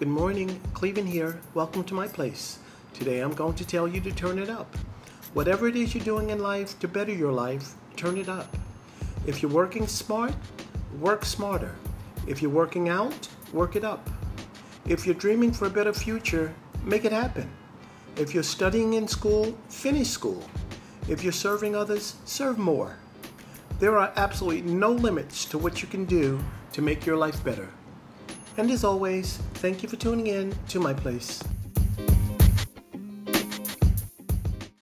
Good morning, Clevin here. Welcome to my place. Today I'm going to tell you to turn it up. Whatever it is you're doing in life to better your life, turn it up. If you're working smart, work smarter. If you're working out, work it up. If you're dreaming for a better future, make it happen. If you're studying in school, finish school. If you're serving others, serve more. There are absolutely no limits to what you can do to make your life better. And as always, thank you for tuning in to my place.